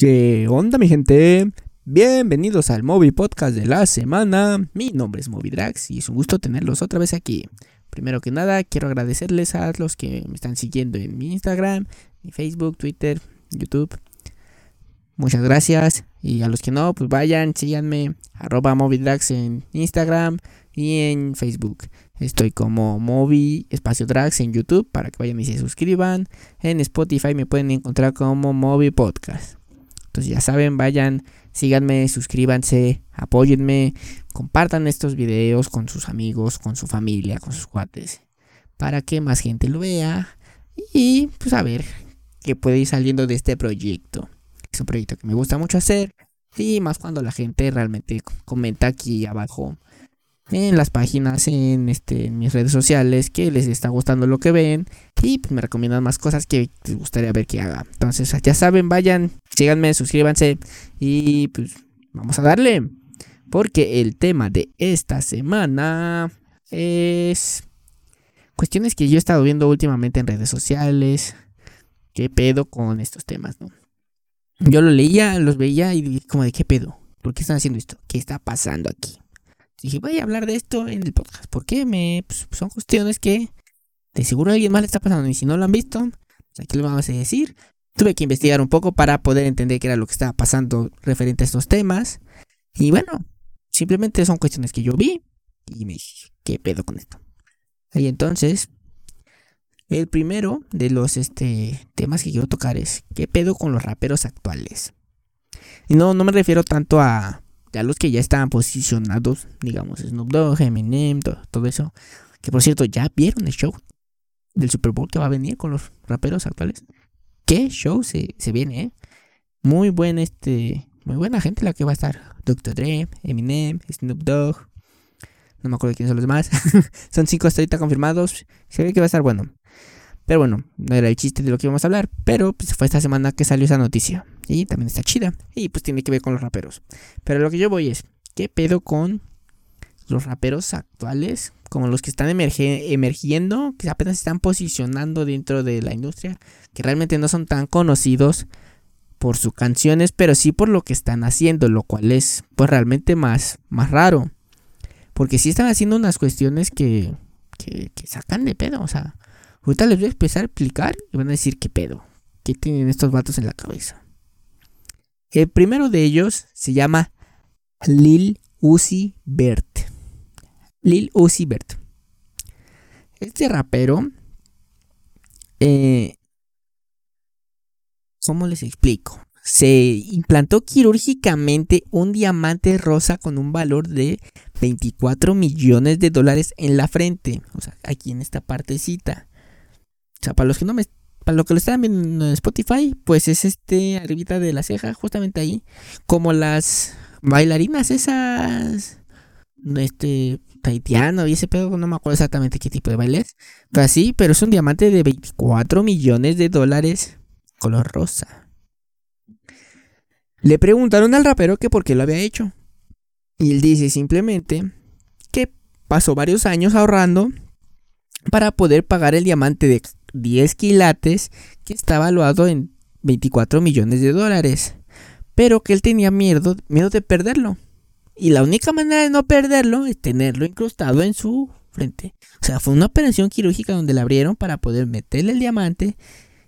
¿Qué onda mi gente? Bienvenidos al Moby Podcast de la semana. Mi nombre es Moby Drax y es un gusto tenerlos otra vez aquí. Primero que nada, quiero agradecerles a los que me están siguiendo en mi Instagram, mi Facebook, Twitter, YouTube. Muchas gracias. Y a los que no, pues vayan, síganme, arroba MobyDrax en Instagram y en Facebook. Estoy como Moby Espacio Drax en YouTube para que vayan y se suscriban. En Spotify me pueden encontrar como Moby Podcast. Entonces ya saben, vayan, síganme, suscríbanse, apóyenme, compartan estos videos con sus amigos, con su familia, con sus cuates, para que más gente lo vea y pues a ver qué puede ir saliendo de este proyecto. Es un proyecto que me gusta mucho hacer y más cuando la gente realmente comenta aquí abajo en las páginas, en, este, mis redes sociales, que les está gustando lo que ven y pues, me recomiendan más cosas que les gustaría ver que haga. Entonces, ya saben, vayan, síganme, suscríbanse y pues vamos a darle. Porque el tema de esta semana es cuestiones que yo he estado viendo últimamente en redes sociales. ¿Qué pedo con estos temas, no? Yo lo leía, los veía y como de qué pedo. ¿Por qué están haciendo esto? ¿Qué está pasando aquí? Dije, voy a hablar de esto en el podcast. Porque me, pues, son cuestiones que de seguro a alguien más le está pasando. Y si no lo han visto, pues aquí lo vamos a decir. Tuve que investigar un poco para poder entender qué era lo que estaba pasando referente a estos temas. Y bueno, simplemente son cuestiones que yo vi y me dije, ¿qué pedo con esto? Y entonces, el primero de los este, temas que quiero tocar es, ¿qué pedo con los raperos actuales? Y no, no me refiero tanto a, ya los que ya estaban posicionados, digamos, Snoop Dogg, Eminem, todo, eso. Que por cierto, ya vieron el show del Super Bowl que va a venir con los raperos actuales. ¿Qué show se, se viene, eh? Muy buen, este, muy buena gente la que va a estar. Dr. Dre, Eminem, Snoop Dogg. No me acuerdo quiénes son los demás. son cinco hasta ahorita confirmados. Se ve que va a estar bueno. Pero bueno, no era el chiste de lo que íbamos a hablar. Pero pues, fue esta semana que salió esa noticia. Y también está chida. Y pues tiene que ver con los raperos. Pero lo que yo voy es, ¿qué pedo con los raperos actuales? Como los que están emergiendo, que apenas están posicionando dentro de la industria. Que realmente no son tan conocidos por sus canciones, pero sí por lo que están haciendo. Lo cual es pues realmente más, más raro. Porque sí están haciendo unas cuestiones que, que, que sacan de pedo. O sea, Ahorita les voy a empezar a explicar y van a decir qué pedo. ¿Qué tienen estos vatos en la cabeza? El primero de ellos se llama Lil Uzi Vert. Lil Uzi Vert. Este rapero. Eh, ¿Cómo les explico? Se implantó quirúrgicamente un diamante rosa con un valor de 24 millones de dólares en la frente. O sea, aquí en esta partecita. O sea, para los que no me. Lo que lo están viendo en Spotify, pues es este arribita de la ceja, justamente ahí. Como las bailarinas esas. Este. Taitiano y ese pedo, no me acuerdo exactamente qué tipo de baile es. Pero así, pero es un diamante de 24 millones de dólares. Color rosa. Le preguntaron al rapero que por qué lo había hecho. Y él dice simplemente que pasó varios años ahorrando para poder pagar el diamante de 10 quilates que está valuado en 24 millones de dólares, pero que él tenía miedo, miedo de perderlo. Y la única manera de no perderlo es tenerlo incrustado en su frente. O sea, fue una operación quirúrgica donde le abrieron para poder meterle el diamante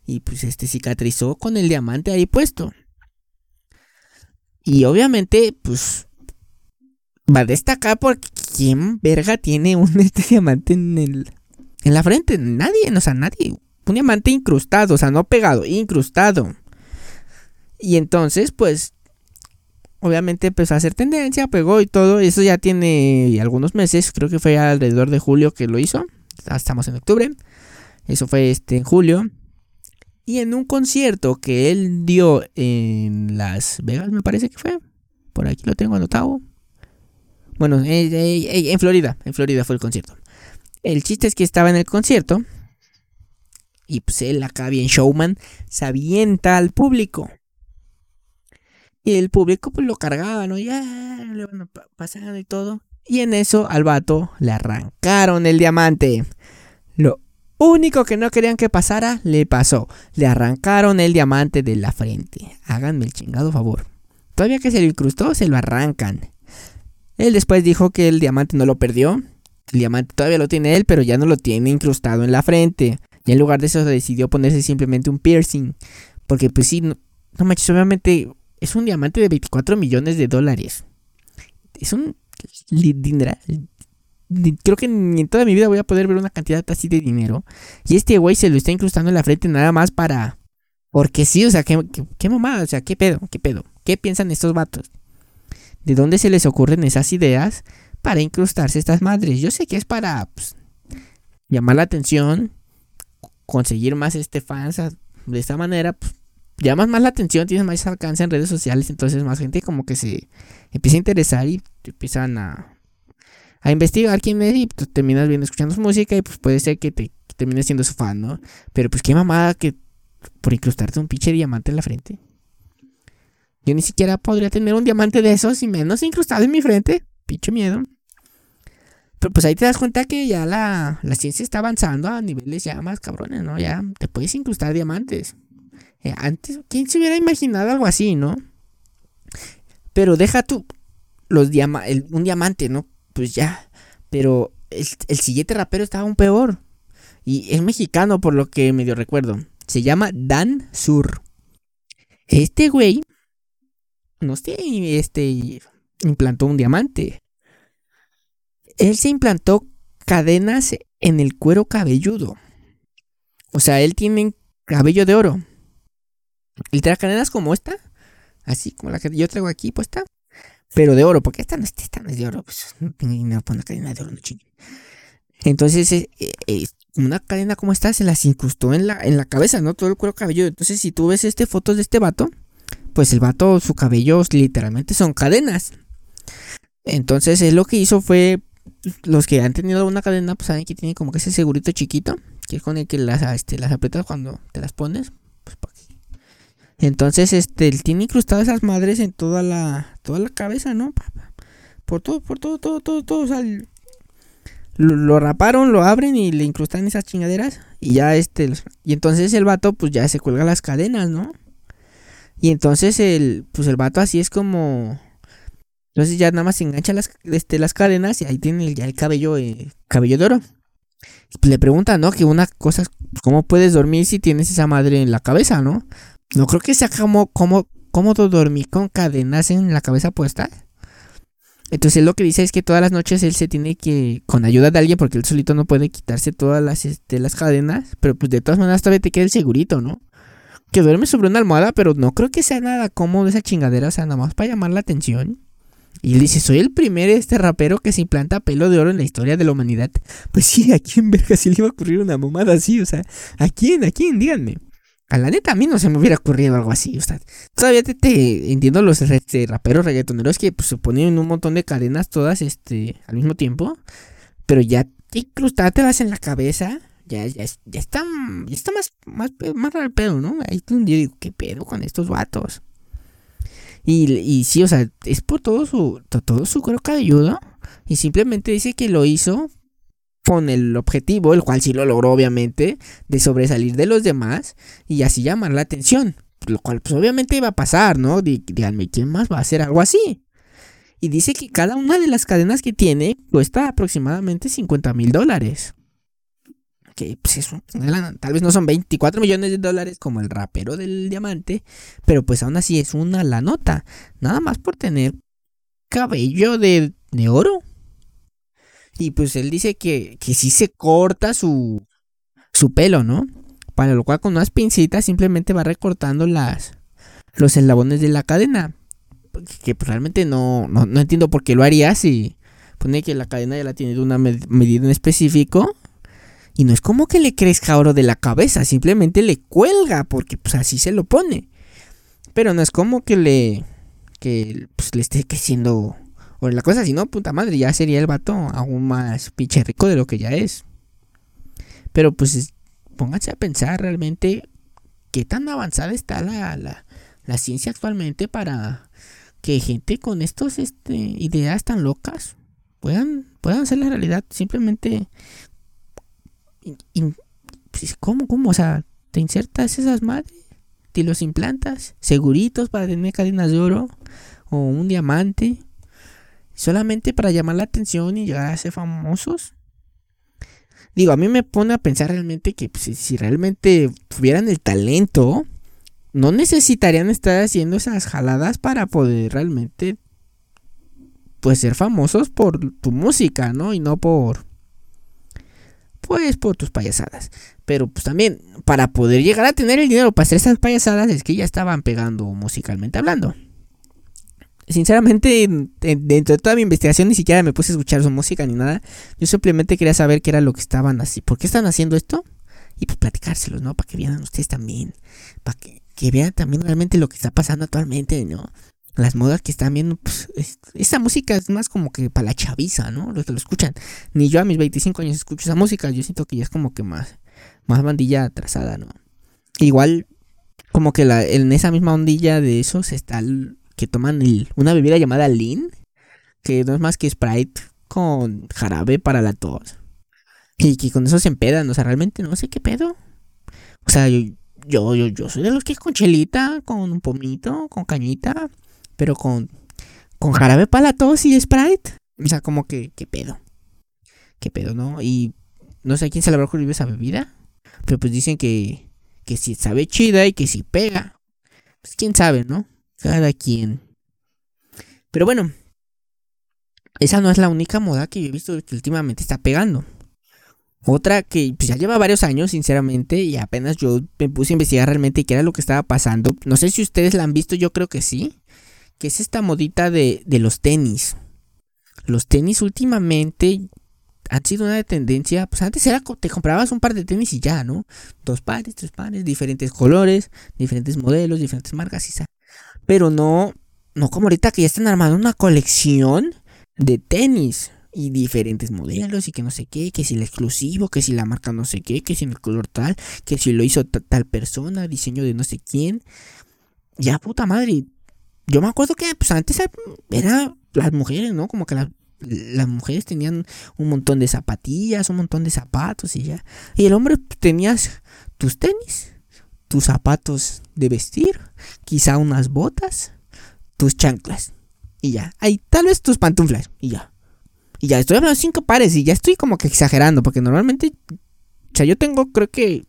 y pues este cicatrizó con el diamante ahí puesto. Y obviamente, pues va a destacar porque quién verga tiene un este diamante en el en la frente, nadie, o sea, nadie. Un diamante incrustado, o sea, no pegado, incrustado. Y entonces, pues, obviamente empezó a hacer tendencia, pegó y todo. Eso ya tiene algunos meses, creo que fue alrededor de julio que lo hizo. Estamos en octubre. Eso fue este en julio. Y en un concierto que él dio en Las Vegas, me parece que fue. Por aquí lo tengo anotado. Bueno, eh, eh, eh, en Florida, en Florida fue el concierto. El chiste es que estaba en el concierto y pues él acá bien showman se avienta al público. Y el público pues lo cargaba, ¿no? Ya le van pasando y todo. Y en eso al vato le arrancaron el diamante. Lo único que no querían que pasara, le pasó. Le arrancaron el diamante de la frente. Háganme el chingado favor. Todavía que se le incrustó, se lo arrancan. Él después dijo que el diamante no lo perdió. El diamante todavía lo tiene él, pero ya no lo tiene incrustado en la frente. Y en lugar de eso decidió ponerse simplemente un piercing. Porque pues sí, no, no manches, obviamente es un diamante de 24 millones de dólares. Es un dinero. Creo que ni en toda mi vida voy a poder ver una cantidad así de dinero. Y este güey se lo está incrustando en la frente nada más para... Porque sí, o sea, qué, qué, mamada, o sea, qué pedo, qué pedo. ¿Qué piensan estos vatos? ¿De dónde se les ocurren esas ideas para incrustarse estas madres? Yo sé que es para pues, llamar la atención, conseguir más este fans de esta manera, pues, llamas más la atención, tienes más alcance en redes sociales, entonces más gente como que se empieza a interesar y empiezan a, a investigar quién es y pues, terminas viendo escuchando su música y pues puede ser que te termines siendo su fan, ¿no? Pero pues qué mamada que por incrustarte un pinche diamante en la frente. Yo ni siquiera podría tener un diamante de esos y menos incrustado en mi frente. Pinche miedo. Pero pues ahí te das cuenta que ya la, la ciencia está avanzando a niveles ya más cabrones, ¿no? Ya te puedes incrustar diamantes. Eh, antes, ¿quién se hubiera imaginado algo así, no? Pero deja tú los un diamante, ¿no? Pues ya. Pero el, el, siguiente rapero estaba aún peor. Y es mexicano, por lo que medio recuerdo. Se llama Dan Sur. Este güey. No sé, este. Implantó un diamante. Él se implantó cadenas en el cuero cabelludo. O sea, él tiene cabello de oro. Trae cadenas como esta, así como la que yo traigo aquí puesta, pero de oro, porque esta no, es de oro, pues no tengo cadena de oro, no. Entonces, eh, eh, una cadena como esta se las incrustó en la, en la cabeza, ¿no? Todo el cuero cabelludo. Entonces, si tú ves este fotos de este vato, pues el vato, su cabello literalmente son cadenas. Entonces, él lo que hizo fue, los que han tenido una cadena, pues saben que tiene como que ese segurito chiquito, que es con el que las, este, las aprietas cuando te las pones, pues entonces, este, él tiene incrustadas esas madres en toda la, toda la cabeza, ¿no? Por todo, por todo, todo, todo, todo. O sea, lo, raparon, lo abren y le incrustan esas chingaderas. Y ya este, y entonces el vato, pues ya se cuelga las cadenas, ¿no? Y entonces el, pues el vato así es como... Entonces ya nada más se engancha las, este, las cadenas y ahí tiene ya el cabello, eh, cabello de oro. Le preguntan, ¿no? Que una cosa, ¿cómo puedes dormir si tienes esa madre en la cabeza, ¿no? No creo que sea como, como cómodo dormir con cadenas en la cabeza puesta. Entonces lo que dice es que todas las noches él se tiene que, con ayuda de alguien, porque él solito no puede quitarse todas las, este, las cadenas, pero pues de todas maneras todavía te queda el segurito, ¿no? Que duerme sobre una almohada, pero no creo que sea nada cómodo esa chingadera, o sea, nada más para llamar la atención. Y él dice, soy el primer este rapero que se implanta pelo de oro en la historia de la humanidad. Pues sí, ¿a quién verga si le iba a ocurrir una mamada así? O sea, ¿a quién? ¿A quién? Díganme. A la neta, a mí no se me hubiera ocurrido algo así. O sea, todavía te, entiendo los este, raperos reggaetoneros que pues, se ponen un montón de cadenas todas este, al mismo tiempo. Pero ya incrustártelas en la cabeza, ya, ya, ya está, ya está más, más, más el pedo, ¿no? Ahí un día digo, ¿qué pedo con estos vatos? Y, y sí, o sea, es por todo su, todo su cuero cabelludo. Y simplemente dice que lo hizo con el objetivo, el cual sí lo logró obviamente, de sobresalir de los demás y así llamar la atención. Lo cual pues obviamente iba a pasar, ¿no? Díganme, ¿quién más va a hacer algo así? Y dice que cada una de las cadenas que tiene cuesta aproximadamente 50 mil dólares. Que pues eso, tal vez no son 24 millones de dólares como el rapero del diamante, pero pues aún así es una la nota. Nada más por tener cabello de, de oro. Y pues él dice que, que sí se corta su, su pelo, ¿no? Para lo cual con unas pincitas simplemente va recortando las, los eslabones de la cadena. Que pues, realmente no, no, no, entiendo por qué lo haría si pone que la cadena ya la tiene de una medida en específico. Y no es como que le crezca oro de la cabeza, simplemente le cuelga porque pues así se lo pone. Pero no es como que le que pues, le esté creciendo o la cosa, si no, puta madre, ya sería el vato aún más pinche rico de lo que ya es. Pero pues pónganse a pensar realmente qué tan avanzada está la, la, ciencia actualmente para que gente con estas este, ideas tan locas puedan, puedan hacer la realidad. Simplemente pues, ¿cómo, cómo? O sea, te insertas esas madres, te los implantas, seguritos para tener cadenas de oro o un diamante, solamente para llamar la atención y llegar a ser famosos. Digo, a mí me pone a pensar realmente que pues, si realmente tuvieran el talento, no necesitarían estar haciendo esas jaladas para poder realmente pues ser famosos por tu música, ¿no? Y no por pues por tus payasadas. Pero pues también para poder llegar a tener el dinero para hacer esas payasadas es que ya estaban pegando musicalmente hablando. Sinceramente, dentro de toda mi investigación ni siquiera me puse a escuchar su música ni nada. Yo simplemente quería saber qué era lo que estaban así. ¿Por qué están haciendo esto? Y pues platicárselos, ¿no? Para que vean ustedes también. Para que, que vean también realmente lo que está pasando actualmente, ¿no? Las modas que están viendo, pues, esa música es más como que para la chaviza, ¿no? Los que lo escuchan. Ni yo a mis 25 años escucho esa música, yo siento que ya es como que más, más bandilla atrasada, ¿no? Igual, como que la, en esa misma ondilla de esos está el, que toman una bebida llamada Lean, que no es más que Sprite con jarabe para la tos. Y que con eso se empedan, o sea, realmente no sé qué pedo. O sea, yo, yo, yo, yo soy de los que es con chelita, con un pomito, con cañita pero con, con jarabe para tos y Sprite. O sea, como que, ¿qué pedo? ¿Qué pedo, no? Y no sé a quién se le habrá ocurrido esa bebida. Pero pues dicen que, que si sabe chida y que si pega. Pues quién sabe, ¿no? Cada quien. Pero bueno, esa no es la única moda que he visto que últimamente está pegando. Otra que pues, ya lleva varios años, sinceramente, y apenas yo me puse a investigar realmente qué era lo que estaba pasando. No sé si ustedes la han visto, yo creo que sí que es esta modita de, los tenis. Los tenis últimamente han sido una tendencia, pues antes era te comprabas un par de tenis y ya, ¿no? Dos pares, tres pares, diferentes colores, diferentes modelos, diferentes marcas y Pero no, no como ahorita que ya están armando una colección de tenis y diferentes modelos y que no sé qué, que si el exclusivo, que si la marca no sé qué, que si el color tal, que si lo hizo tal persona, diseño de no sé quién. Ya puta madre, yo me acuerdo que pues antes era las mujeres, ¿no? Como que las, mujeres tenían un montón de zapatillas, un montón de zapatos y ya. Y el hombre pues, tenías tus tenis, tus zapatos de vestir, quizá unas botas, tus chanclas y ya. Ahí tal vez tus pantuflas y ya. Y ya estoy hablando cinco pares y ya estoy como que exagerando porque normalmente, o sea, yo tengo creo que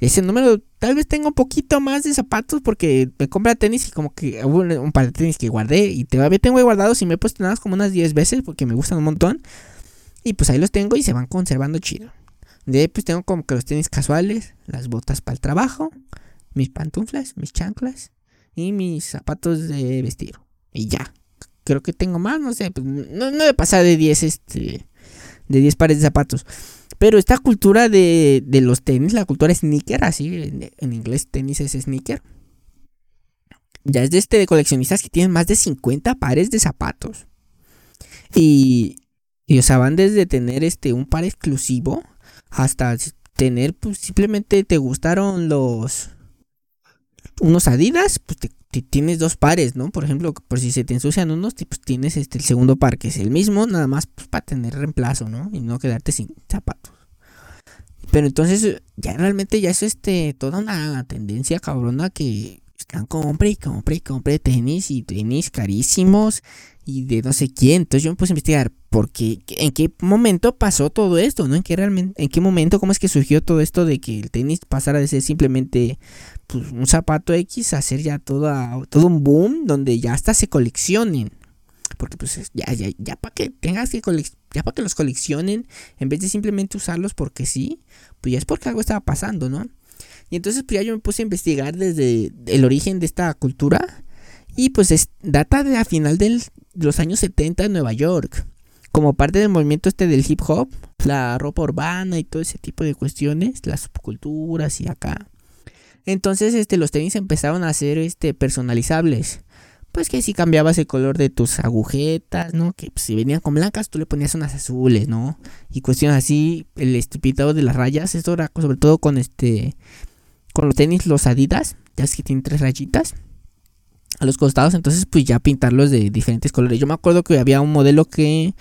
ese número tal vez tenga un poquito más de zapatos porque me compra tenis y como que hubo un, par de tenis que guardé y todavía tengo guardados y me he puesto nada como unas 10 veces porque me gustan un montón. Y pues ahí los tengo y se van conservando chido. De ahí pues tengo como que los tenis casuales, las botas para el trabajo, mis pantuflas, mis chanclas y mis zapatos de vestir. Y ya. Creo que tengo más, no sé, pues no, no de pasar de 10 este de 10 pares de zapatos. Pero esta cultura de, los tenis, la cultura sneaker, así en, inglés tenis es sneaker, ya es de este de coleccionistas que tienen más de 50 pares de zapatos. Y, y o sea, van desde tener este un par exclusivo hasta tener, pues simplemente te gustaron los unos Adidas, pues te, tienes dos pares, ¿no? Por ejemplo, por si se te ensucian unos, pues tienes este el segundo par que es el mismo, nada más pues, para tener reemplazo, ¿no? Y no quedarte sin zapatos. Pero entonces ya realmente ya es este toda una tendencia cabrona que están compre y compre y compre tenis y tenis carísimos y de no sé quién. Entonces yo me puse a investigar por qué, en qué momento pasó todo esto, ¿no? En qué realmente, en qué momento, cómo es que surgió todo esto de que el tenis pasara de ser simplemente pues, un zapato X a ser ya toda, todo un boom donde ya hasta se coleccionen. Porque pues ya, ya, ya para que tengas que ya para que los coleccionen, en vez de simplemente usarlos porque sí, pues ya es porque algo estaba pasando, ¿no? Y entonces pues ya yo me puse a investigar desde el origen de esta cultura. Y pues es, data de a final de los años 70 en Nueva York. Como parte del movimiento este del hip hop, la ropa urbana y todo ese tipo de cuestiones, las subculturas y acá. Entonces este, los tenis empezaron a ser este, personalizables. Pues que si cambiabas el color de tus agujetas, ¿no? Que pues, si venían con blancas, tú le ponías unas azules, ¿no? Y cuestiones así, el estupidado de las rayas, esto era sobre todo con este con los tenis, los Adidas, ya es que tienen tres rayitas a los costados, entonces pues ya pintarlos de diferentes colores. Yo me acuerdo que había un modelo que,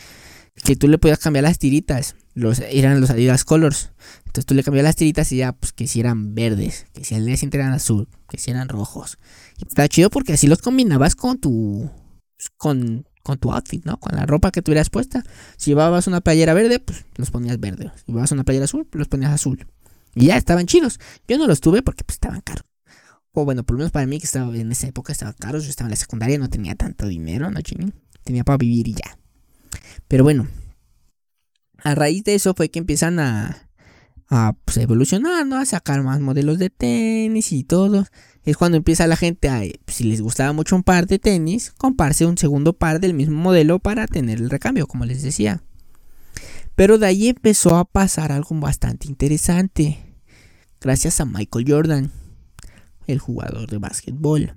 que tú le podías cambiar las tiritas los, eran los Adidas Colors. Entonces tú le cambiabas las tiritas y ya, pues que si eran verdes, que si al día siguiente eran azul, que si eran rojos. Y está chido porque así los combinabas con tu. Pues, con, con tu outfit, ¿no? Con la ropa que tuvieras puesta. Si llevabas una playera verde, pues los ponías verde. Si llevabas una playera azul, pues los ponías azul. Y ya estaban chidos. Yo no los tuve porque pues estaban caros. O bueno, por lo menos para mí que estaba en esa época estaban caros. Yo estaba en la secundaria, no tenía tanto dinero, ¿no, chingón? Tenía para vivir y ya. Pero bueno, a raíz de eso fue que empiezan a, a pues, evolucionar, ¿no? A sacar más modelos de tenis y todo. Es cuando empieza la gente a, pues, si les gustaba mucho un par de tenis, comprarse un segundo par del mismo modelo para tener el recambio, como les decía. Pero de ahí empezó a pasar algo bastante interesante. Gracias a Michael Jordan, el jugador de básquetbol.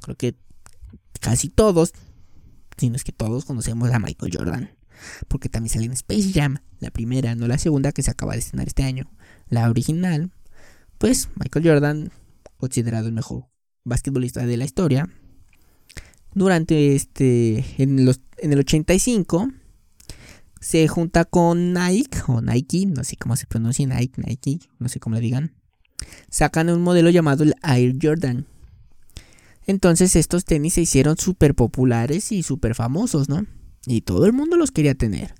Creo que casi todos, si no es que todos conocemos a Michael Jordan. Porque también salió en Space Jam, la primera, no la segunda que se acaba de estrenar este año. La original, pues Michael Jordan, considerado el mejor basquetbolista de la historia. Durante este, en, los, en el 85, se junta con Nike, o Nike, no sé cómo se pronuncia, Nike, Nike, no sé cómo le digan. Sacan un modelo llamado el Air Jordan. Entonces estos tenis se hicieron súper populares y súper famosos, ¿no? Y todo el mundo los quería tener.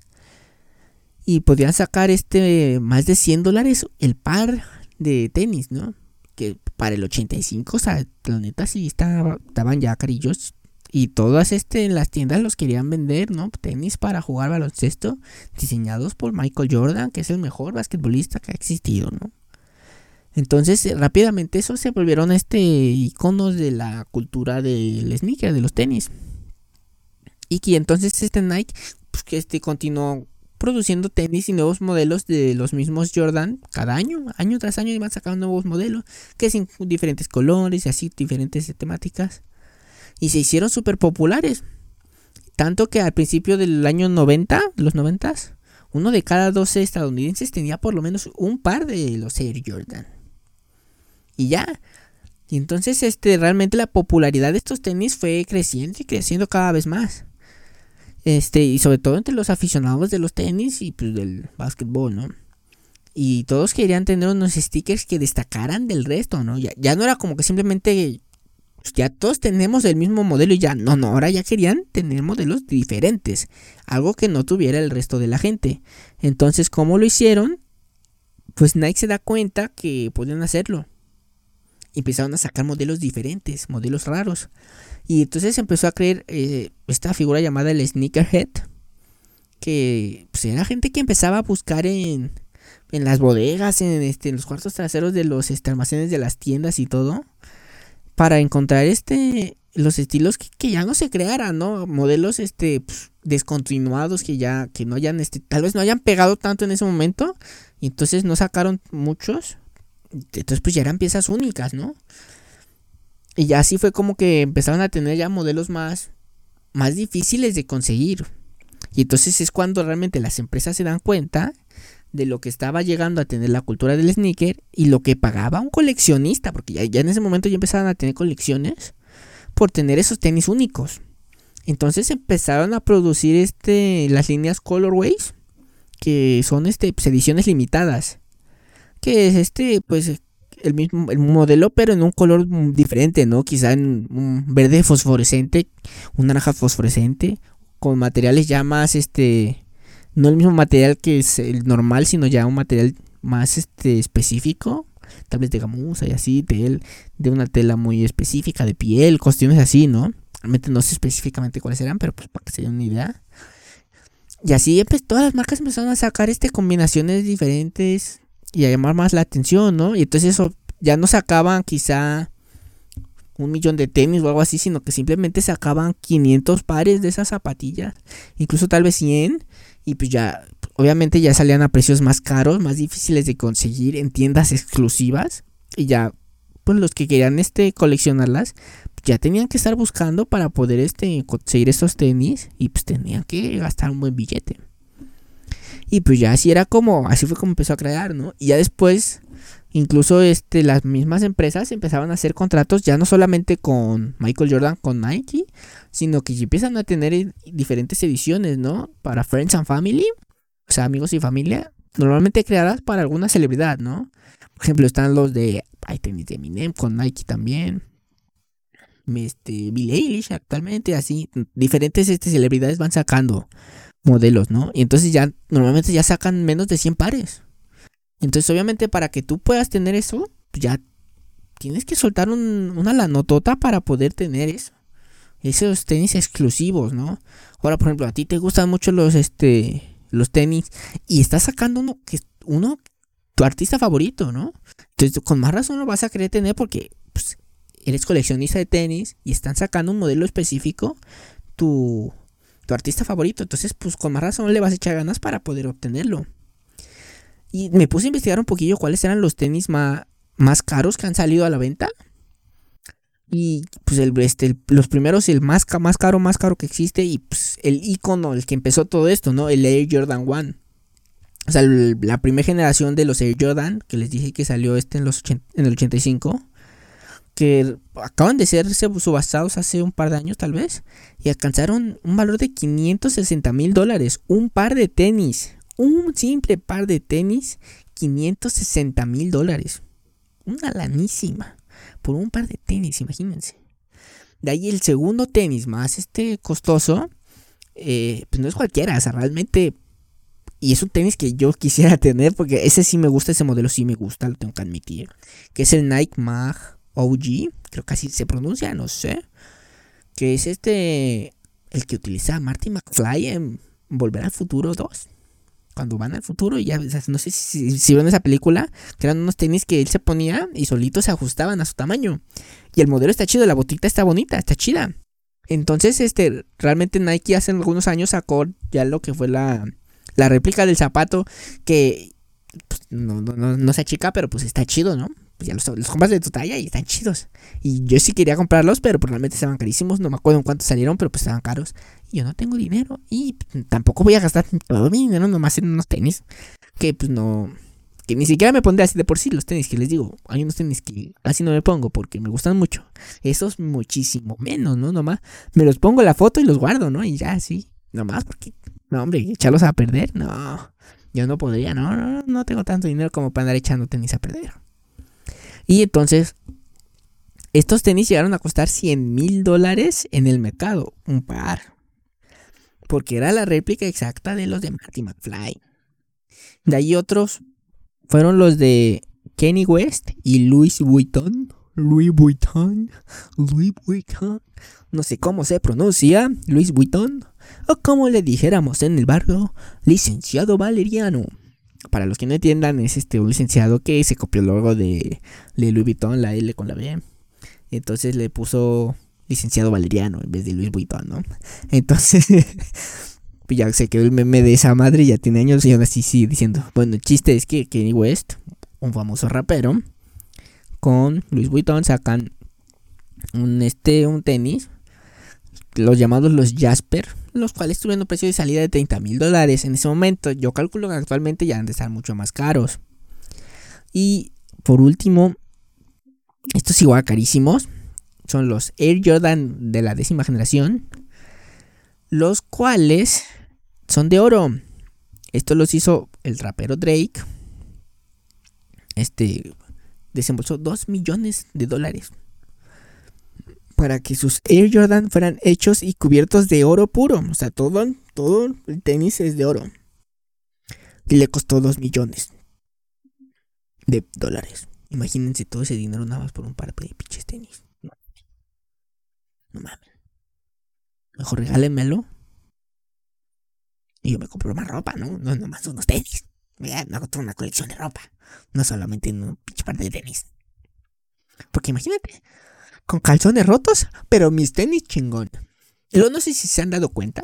Y podían sacar este más de 100 dólares el par de tenis, ¿no? Que para el 85, o sea, la neta sí estaba, estaban ya carillos. Y todas este, en las tiendas los querían vender, ¿no? Tenis para jugar baloncesto diseñados por Michael Jordan, que es el mejor basquetbolista que ha existido, ¿no? Entonces, rápidamente eso se volvieron este iconos de la cultura del sneaker, de los tenis. Y que entonces este Nike, pues este continuó produciendo tenis y nuevos modelos de los mismos Jordan cada año, año tras año iban sacando nuevos modelos, que sin diferentes colores y así diferentes temáticas. Y se hicieron súper populares. Tanto que al principio del año 90, de los 90, uno de cada 12 estadounidenses tenía por lo menos un par de los Air Jordan. Y ya. Y entonces este realmente la popularidad de estos tenis fue creciendo y creciendo cada vez más. Este, y sobre todo entre los aficionados de los tenis y pues del básquetbol, ¿no? Y todos querían tener unos stickers que destacaran del resto, ¿no? Ya, ya no era como que simplemente pues, ya todos tenemos el mismo modelo y ya, no, no, ahora ya querían tener modelos diferentes, algo que no tuviera el resto de la gente. Entonces, ¿cómo lo hicieron? Pues Nike se da cuenta que podían hacerlo. Empezaron a sacar modelos diferentes, modelos raros. Y entonces empezó a creer eh, esta figura llamada el Sneakerhead. Que pues, era gente que empezaba a buscar en, en las bodegas, en, este, en los cuartos traseros de los este, almacenes de las tiendas y todo. Para encontrar este los estilos que, ya no se crearan, ¿no? Modelos este pues, descontinuados que ya que no hayan este tal vez no hayan pegado tanto en ese momento y entonces no sacaron muchos. Entonces pues ya eran piezas únicas, ¿no? Y ya así fue como que empezaron a tener ya modelos más, más difíciles de conseguir. Y entonces es cuando realmente las empresas se dan cuenta de lo que estaba llegando a tener la cultura del sneaker y lo que pagaba un coleccionista, porque ya, ya en ese momento ya empezaron a tener colecciones por tener esos tenis únicos. Entonces empezaron a producir este las líneas colorways que son este pues, ediciones limitadas, que es este pues el mismo el modelo, pero en un color diferente, ¿no? Quizá en un verde fosforescente, un naranja fosforescente, con materiales ya más, este, no el mismo material que es el normal, sino ya un material más, este, específico, tal vez de gamuza y así, de, de una tela muy específica, de piel, cuestiones así, ¿no? Realmente no sé específicamente cuáles eran, pero pues para que se den una idea. Y así pues, todas las marcas empezaron a sacar este combinaciones diferentes y a llamar más la atención, ¿no? Y entonces eso ya no sacaban quizá un millón de tenis o algo así, sino que simplemente sacaban 500 pares de esas zapatillas, incluso tal vez 100, y pues ya, obviamente ya salían a precios más caros, más difíciles de conseguir en tiendas exclusivas, y ya, pues los que querían este coleccionarlas, ya tenían que estar buscando para poder este conseguir estos tenis, y pues tenían que gastar un buen billete. Y pues ya así era como, así fue como empezó a crear, ¿no? Y ya después, incluso este, las mismas empresas empezaban a hacer contratos ya no solamente con Michael Jordan, con Nike, sino que ya empiezan a tener diferentes ediciones, ¿no? Para Friends and Family, o sea, amigos y familia, normalmente creadas para alguna celebridad, ¿no? Por ejemplo, están los de. Tenis de Eminem con Nike también. Este, Bill Eilish actualmente, así. Diferentes este, celebridades van sacando modelos, ¿no? Y entonces ya, normalmente ya sacan menos de 100 pares. Entonces, obviamente, para que tú puedas tener eso, pues ya tienes que soltar una lanotota para poder tener eso. Esos tenis exclusivos, ¿no? Ahora, por ejemplo, a ti te gustan mucho los, este, los tenis y estás sacando uno que uno tu artista favorito, ¿no? Entonces, con más razón lo vas a querer tener porque pues, eres coleccionista de tenis y están sacando un modelo específico tu, tu artista favorito. Entonces, pues con más razón le vas a echar ganas para poder obtenerlo. Y me puse a investigar un poquillo cuáles eran los tenis más, más caros que han salido a la venta. Y pues el, este, los primeros, el más, más caro, más caro que existe. Y pues el icono, el que empezó todo esto, ¿no? El Air Jordan 1. O sea, la primera generación de los Air Jordan, que les dije que salió este en, los en el 85, que acaban de ser subastados hace un par de años tal vez, y alcanzaron un valor de 560 mil dólares. Un par de tenis, un simple par de tenis, 560 mil dólares. Una lanísima por un par de tenis, imagínense. De ahí el segundo tenis más este costoso, eh, pues no es cualquiera, o sea, realmente y es un tenis que yo quisiera tener porque ese sí me gusta, ese modelo sí me gusta, lo tengo que admitir. Que es el Nike Mag OG, creo que así se pronuncia, no sé. Que es este, el que utiliza Marty McFly en Volver al Futuro 2. Cuando van al futuro, ya no sé si, si, ven esa película, que eran unos tenis que él se ponía y solitos se ajustaban a su tamaño. Y el modelo está chido, la botita está bonita, está chida. Entonces, este, realmente Nike hace algunos años sacó ya lo que fue la, la réplica del zapato que pues, no, no, no, se achica, pero pues está chido, ¿no? Pues ya los, compras de tu talla y están chidos. Y yo sí quería comprarlos, pero probablemente pues, estaban carísimos. No me acuerdo en cuánto salieron, pero pues estaban caros. Y yo no tengo dinero. Y tampoco voy a gastar todo mi dinero nomás en unos tenis. Que pues no. Que ni siquiera me pondré así de por sí los tenis que les digo. Hay unos tenis que casi no me pongo porque me gustan mucho. Esos muchísimo menos, ¿no? Nomás me los pongo la foto y los guardo, ¿no? Y ya así. Nomás porque no, hombre, echarlos a perder, no. Yo no podría, no, no, no tengo tanto dinero como para andar echando tenis a perder. Y entonces, estos tenis llegaron a costar 100 mil dólares en el mercado, un par. Porque era la réplica exacta de los de Marty McFly. De ahí otros fueron los de Kenny West y Louis Vuitton. Louis Vuitton. Louis Vuitton. No sé cómo se pronuncia. Louis Vuitton o como le dijéramos en el barrio, licenciado Valeriano. Para los que no entiendan, es este un licenciado que se copió el logo de, Louis Vuitton, la L con la B. Entonces le puso licenciado Valeriano en vez de Louis Vuitton, ¿no? Entonces, pues ya se quedó el meme de esa madre, ya tiene años y aún así sigue diciendo. Bueno, el chiste es que Kenny West, un famoso rapero, con Louis Vuitton sacan un, este, un tenis, los llamados los Jasper, los cuales tuvieron un precio de salida de 30 mil dólares en ese momento. Yo calculo que actualmente ya han de estar mucho más caros. Y por último, estos igual carísimos son los Air Jordan de la décima generación, los cuales son de oro. Esto los hizo el rapero Drake. Este desembolsó 2 millones de dólares para que sus Air Jordan fueran hechos y cubiertos de oro puro. O sea, todo, todo el tenis es de oro. Y le costó 2 millones de dólares. Imagínense todo ese dinero nada más por un par de pinches tenis. No, no mames. Mejor regálenmelo. Y yo me compro más ropa, ¿no? No nomás unos tenis. Me hago toda una colección de ropa. No solamente un pinche par de tenis. Porque imagínate, con calzones rotos, pero mis tenis chingón. Yo no sé si se han dado cuenta,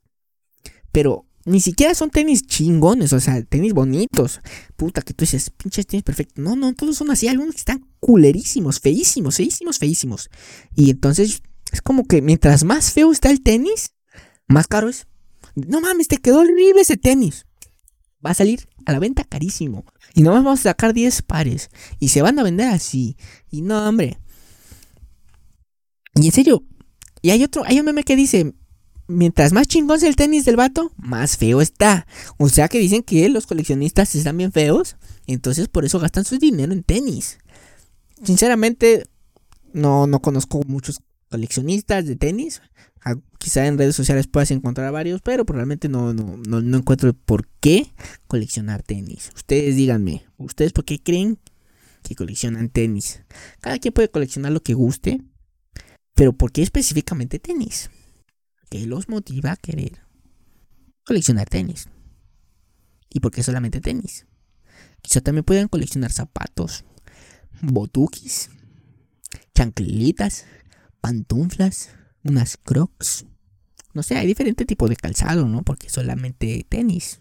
pero ni siquiera son tenis chingones, o sea, tenis bonitos. Puta, que tú dices, pinches tenis perfectos. No, no, todos son así, algunos están culerísimos, feísimos, feísimos, feísimos. Y entonces es como que mientras más feo está el tenis, más caro es. No mames, te quedó horrible ese tenis. Va a salir a la venta carísimo. Y nomás vamos a sacar 10 pares. Y se van a vender así. Y no, hombre. Y en serio, y hay otro, hay un meme que dice, mientras más chingón sea el tenis del vato, más feo está. O sea que dicen que los coleccionistas están bien feos, entonces por eso gastan su dinero en tenis. Sinceramente, no, no conozco muchos coleccionistas de tenis. Ah, quizá en redes sociales puedas encontrar varios, pero probablemente no, no, no, no encuentro por qué coleccionar tenis. Ustedes díganme, ¿ustedes por qué creen que coleccionan tenis? Cada quien puede coleccionar lo que guste, pero ¿por qué específicamente tenis? ¿Qué los motiva a querer coleccionar tenis? ¿Y por qué solamente tenis? Quizá también puedan coleccionar zapatos, botuquis, chanclitas, pantuflas, unas crocs. No sé, hay diferente tipo de calzado, ¿no? Porque solamente tenis.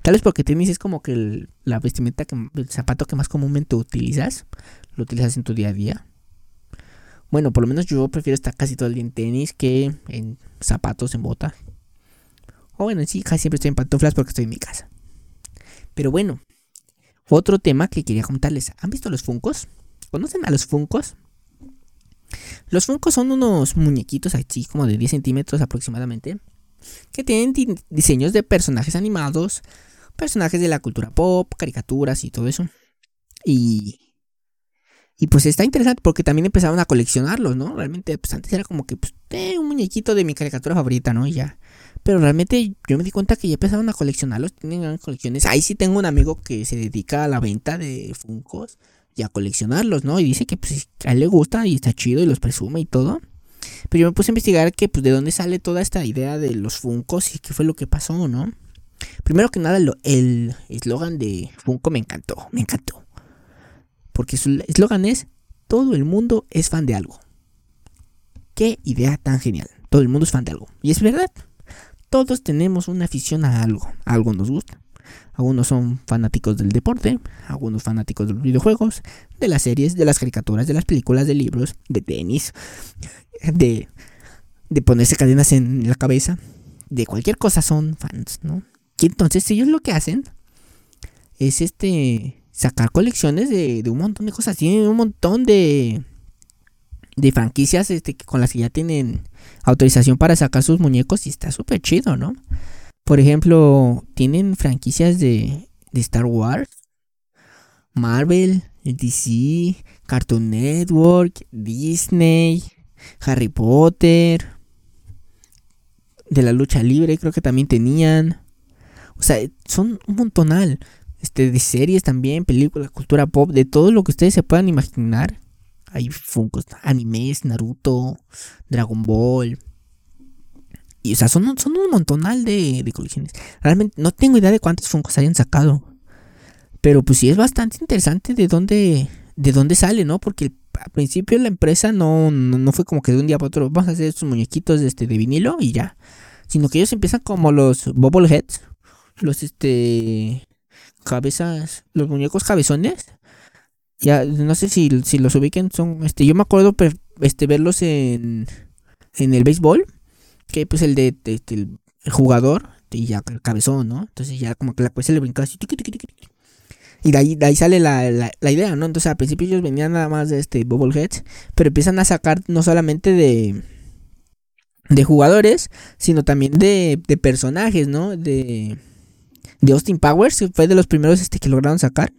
Tal vez porque tenis es como que la vestimenta, que, el zapato que más comúnmente utilizas, lo utilizas en tu día a día. Bueno, por lo menos yo prefiero estar casi todo el día en tenis que en zapatos, en bota. O bueno, sí, casi siempre estoy en pantuflas porque estoy en mi casa. Pero bueno, otro tema que quería contarles. ¿Han visto los Funcos? ¿Conocen a los Funcos? Los Funkos son unos muñequitos así como de 10 centímetros aproximadamente. Que tienen diseños de personajes animados, personajes de la cultura pop, caricaturas y todo eso. Y, y pues está interesante porque también empezaron a coleccionarlos, ¿no? Realmente, pues antes era como que pues, eh, un muñequito de mi caricatura favorita, ¿no? Y ya. Pero realmente yo me di cuenta que ya empezaron a coleccionarlos, tienen colecciones. Ahí sí tengo un amigo que se dedica a la venta de Funkos y a coleccionarlos, ¿no? Y dice que pues a él le gusta y está chido y los presume y todo. Pero yo me puse a investigar que pues de dónde sale toda esta idea de los Funkos y qué fue lo que pasó, ¿no? Primero que nada, el eslogan de Funko me encantó, me encantó. Porque su eslogan es, todo el mundo es fan de algo. Qué idea tan genial. Todo el mundo es fan de algo. Y es verdad. Todos tenemos una afición a algo. algo nos gusta. Algunos son fanáticos del deporte, algunos fanáticos de los videojuegos, de las series, de las caricaturas, de las películas, de libros, de tenis, de, de ponerse cadenas en la cabeza, de cualquier cosa son fans, ¿no? Y entonces ellos lo que hacen es este sacar colecciones de, un montón de cosas, tienen un montón de de franquicias este, con las que ya tienen autorización para sacar sus muñecos y está súper chido, ¿no? Por ejemplo, tienen franquicias de, Star Wars, Marvel, DC, Cartoon Network, Disney, Harry Potter, de la lucha libre creo que también tenían. O sea, son un montonal. Este, de series también, películas, cultura pop, de todo lo que ustedes se puedan imaginar. Hay Funkos, animes, Naruto, Dragon Ball, y, o sea, son, son un montonal de, de colecciones. Realmente no tengo idea de cuántos Funkos hayan sacado. Pero pues sí es bastante interesante de dónde, de dónde sale, ¿no? Porque al principio la empresa no, no, fue como que de un día para otro vamos a hacer estos muñequitos de, este, de vinilo y ya. Sino que ellos empiezan como los bobbleheads. Los este cabezas, los muñecos cabezones. Ya, no sé si, si los ubiquen, son, este, yo me acuerdo este, verlos en, en el béisbol que pues el de, el jugador y ya el cabezón, ¿no? Entonces ya como que la cuesta le brincaba así. y de ahí, de ahí sale la, la, idea, ¿no? Entonces al principio ellos venían nada más de este Bubbleheads, pero empiezan a sacar no solamente de de jugadores, sino también de, de personajes, ¿no? De de Austin Powers, fue de los primeros este que lograron sacar.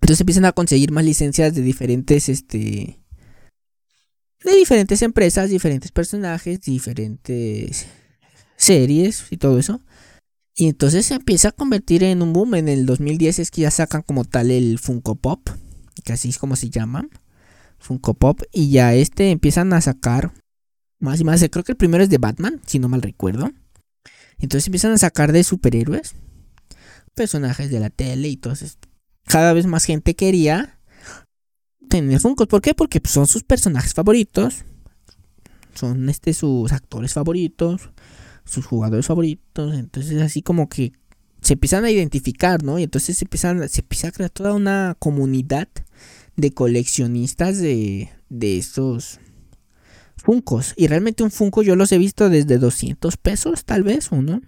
Entonces empiezan a conseguir más licencias de diferentes este de diferentes empresas, diferentes personajes, diferentes series y todo eso. Y entonces se empieza a convertir en un boom. En el 2010 es que ya sacan como tal el Funko Pop, que así es como se llama. Funko Pop. Y ya este empiezan a sacar más y más. Creo que el primero es de Batman, si no mal recuerdo. Entonces empiezan a sacar de superhéroes, personajes de la tele y entonces cada vez más gente quería tener Funkos. ¿Por qué? Porque pues, son sus personajes favoritos. Son este sus actores favoritos. Sus jugadores favoritos. Entonces así como que se empiezan a identificar, ¿no? Y entonces se empiezan, se empieza a crear toda una comunidad de coleccionistas de, de estos Funcos. Y realmente un Funko yo los he visto desde 200 pesos, tal vez, uno.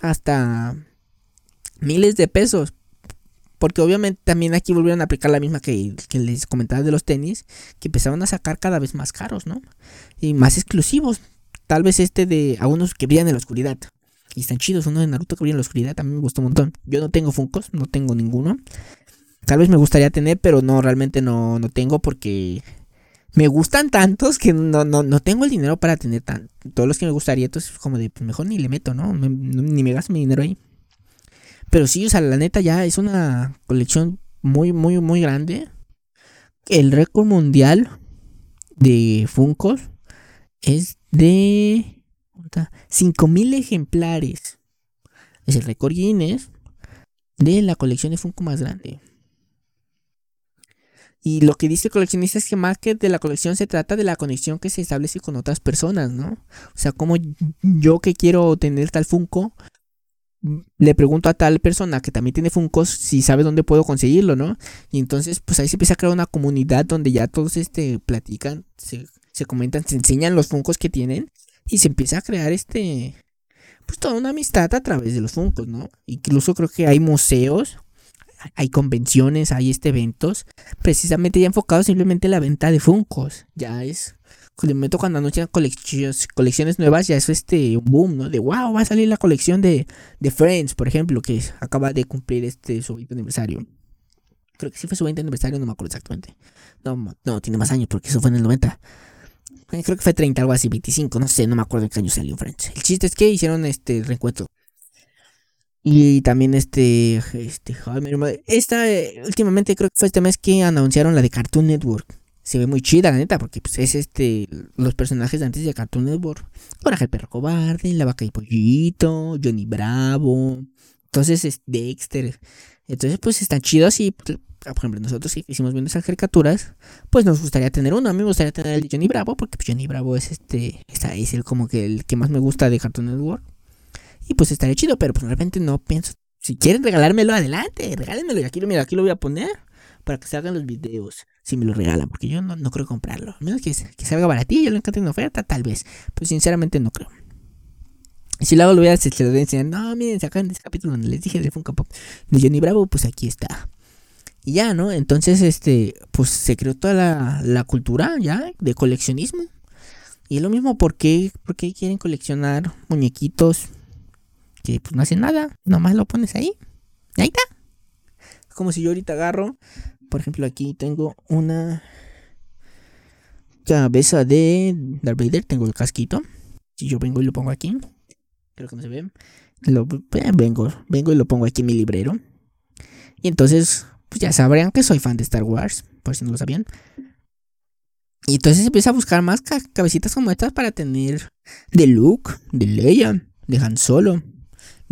Hasta miles de pesos. Porque obviamente también aquí volvieron a aplicar la misma que, les comentaba de los tenis, que empezaron a sacar cada vez más caros, ¿no? Y más exclusivos. tal vez este de algunos que brillan en la oscuridad. Y están chidos, uno de Naruto que brilla en la oscuridad, también me gustó un montón. Yo no tengo Funkos, no tengo ninguno. Tal vez me gustaría tener, pero no, realmente no, no tengo porque me gustan tantos que no, no, no tengo el dinero para tener tan, todos los que me gustaría. Entonces, como de, pues mejor ni le meto, ¿no? ni me gasto mi dinero ahí. Pero sí, o sea, la neta ya es una colección muy, muy, muy grande. El récord mundial de Funkos es de 5000 ejemplares. Es el récord Guinness de la colección de Funko más grande. Y lo que dice el coleccionista es que más que de la colección se trata de la conexión que se establece con otras personas, ¿no? O sea, como yo que quiero tener tal Funko, le pregunto a tal persona que también tiene Funkos si sabe dónde puedo conseguirlo, ¿no? Y entonces, pues ahí se empieza a crear una comunidad donde ya todos este platican, se, se comentan, se enseñan los Funkos que tienen y se empieza a crear este pues toda una amistad a través de los Funkos, ¿no? Incluso creo que hay museos, hay convenciones, hay este eventos precisamente ya enfocados simplemente en la venta de Funkos. Ya es de momento cuando anuncian colecciones, colecciones nuevas ya es este boom, ¿no? De wow, va a salir la colección de, de Friends, por ejemplo, que acaba de cumplir este su 20 aniversario. Creo que sí fue su 20 aniversario, no me acuerdo exactamente. No, no, tiene más años porque eso fue en el 90. Eh, creo que fue 30, algo así, 25, no sé, no me acuerdo en qué año salió Friends. El chiste es que hicieron este reencuentro. Y también este, este, esta, eh, últimamente creo que fue este mes que anunciaron la de Cartoon Network se ve muy chida, la neta, porque pues, es este los personajes de antes de Cartoon Network. Coraje el perro cobarde, la vaca y pollito, Johnny Bravo. Entonces es Dexter. Entonces, pues están chidos y, pues, por ejemplo, nosotros que hicimos viendo esas caricaturas, pues nos gustaría tener uno. A mí me gustaría tener el de Johnny Bravo, porque pues, Johnny Bravo es este, es el como que el que más me gusta de Cartoon Network. Pues estaría chido, pero pues de repente no pienso. Si quieren regalármelo, adelante, regálenmelo. Y aquí, mira, aquí lo voy a poner para que salgan los videos si me lo regalan, porque yo no, creo comprarlo. A menos que, que salga baratillo, lo encuentre en oferta, tal vez. Pero sinceramente no creo. Y si luego lo hacer, se lo voy a enseñar. No, miren, sacan ese capítulo donde les dije de Funko Pop de Johnny Bravo, pues aquí está. Y ya, ¿no? Entonces, este, pues se creó toda la, la cultura ya de coleccionismo. Y es lo mismo, ¿por qué, ¿por qué quieren coleccionar muñequitos que pues no hacen nada? Nomás lo pones ahí. Ahí está. Como si yo ahorita agarro por ejemplo, aquí tengo una cabeza de Darth Vader. Tengo el casquito. Si yo vengo y lo pongo aquí, creo que no se ve. Eh, vengo, vengo y lo pongo aquí en mi librero. Y entonces, pues ya sabrán que soy fan de Star Wars, por si no lo sabían. Y entonces empieza a buscar más cabecitas como estas para tener de Luke, de Leia, de Han Solo,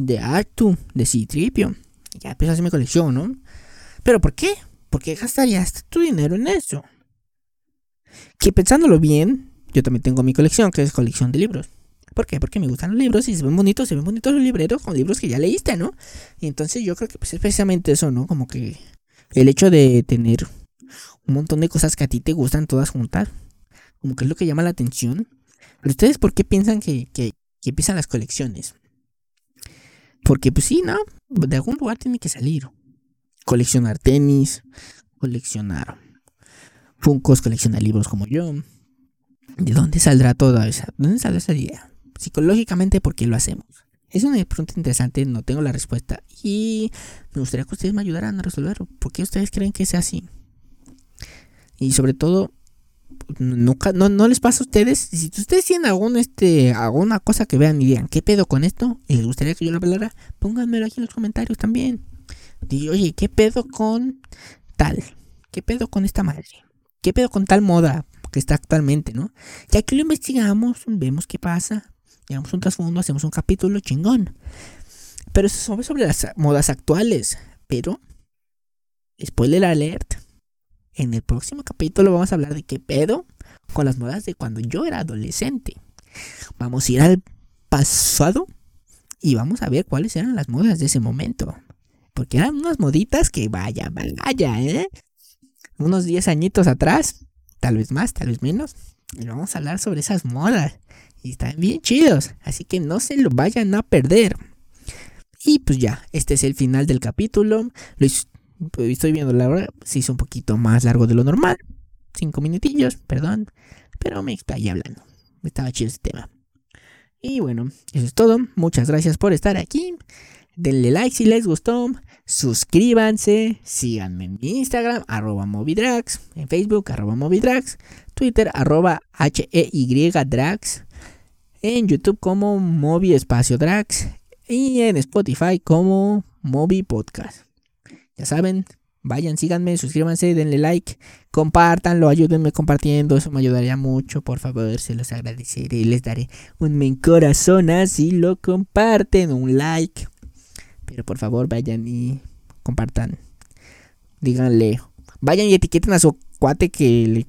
de Artu, de C-Tripio. Ya empiezo a hacer mi colección, ¿no? ¿Pero por qué? ¿por qué gastarías tu dinero en eso? Que pensándolo bien, yo también tengo mi colección, que es colección de libros. ¿Por qué? Porque me gustan los libros y se ven bonitos, se ven bonitos los libreros con libros que ya leíste, ¿no? Y entonces yo creo que pues es precisamente eso, ¿no? Como que el hecho de tener un montón de cosas que a ti te gustan todas juntas, como que es lo que llama la atención. Pero ustedes, ¿por qué piensan que, que empiezan las colecciones? Porque pues sí, ¿no? De algún lugar tiene que salir coleccionar tenis, coleccionar Funkos, coleccionar libros como yo. ¿De dónde saldrá toda esa? ¿Dónde saldrá esa idea? Psicológicamente, ¿por qué lo hacemos? Es una pregunta interesante, no tengo la respuesta. Y me gustaría que ustedes me ayudaran a resolverlo. ¿Por qué ustedes creen que sea así? Y sobre todo, nunca, no, no les pasa a ustedes. Si ustedes tienen algún, este, alguna cosa que vean y digan, ¿qué pedo con esto? Y les gustaría que yo lo hablara, pónganmelo aquí en los comentarios también oye, ¿qué pedo con tal? ¿Qué pedo con esta madre? ¿Qué pedo con tal moda que está actualmente, no? Ya que lo investigamos, vemos qué pasa, llevamos un trasfondo, hacemos un capítulo chingón. Pero eso es sobre las modas actuales. Pero, spoiler alert, en el próximo capítulo vamos a hablar de qué pedo con las modas de cuando yo era adolescente. Vamos a ir al pasado y vamos a ver cuáles eran las modas de ese momento. Porque eran unas moditas que vaya, vaya, ¿eh? Unos 10 añitos atrás, tal vez más, tal vez menos. Y vamos a hablar sobre esas modas. Y están bien chidos. Así que no se lo vayan a perder. Y pues ya, este es el final del capítulo. Lo estoy viendo la hora. Se hizo un poquito más largo de lo normal. Cinco minutillos, perdón. Pero me explayé hablando. Estaba chido ese tema. Y bueno, eso es todo. Muchas gracias por estar aquí. Denle like si les gustó. Suscríbanse. Síganme en mi Instagram, arroba Movidrax. En Facebook, arroba Movidrax. Twitter, arroba H-E-Y-Drax. En YouTube como Movi Espacio Drax. Y en Spotify como Movi Podcast. Ya saben, vayan, síganme, suscríbanse, denle like, compártanlo, ayúdenme compartiendo, eso me ayudaría mucho, por favor, se los agradeceré, y les daré un men corazón si lo comparten, un like. Pero por favor, vayan y compartan. Díganle, vayan y etiqueten a su cuate que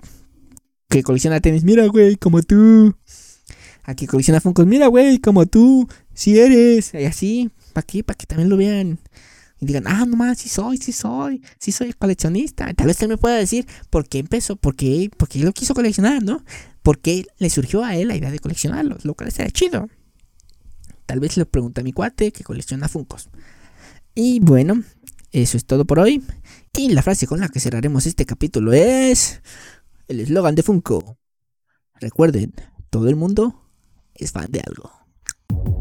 que colecciona tenis. Mira, güey, como tú. A que colecciona Funkos. Mira, güey, como tú. Si eres. Así. ¿Para qué? Para que también lo vean y digan, ah, no más, sí soy, sí soy, sí soy coleccionista. Tal vez él me pueda decir por qué empezó, por qué, por qué lo quiso coleccionar, ¿no? ¿Por qué le surgió a él la idea de coleccionarlo? Lo cual sería chido. Tal vez le pregunte a mi cuate que colecciona Funcos. Y bueno, eso es todo por hoy. Y la frase con la que cerraremos este capítulo es el eslogan de Funko. Recuerden, todo el mundo es fan de algo.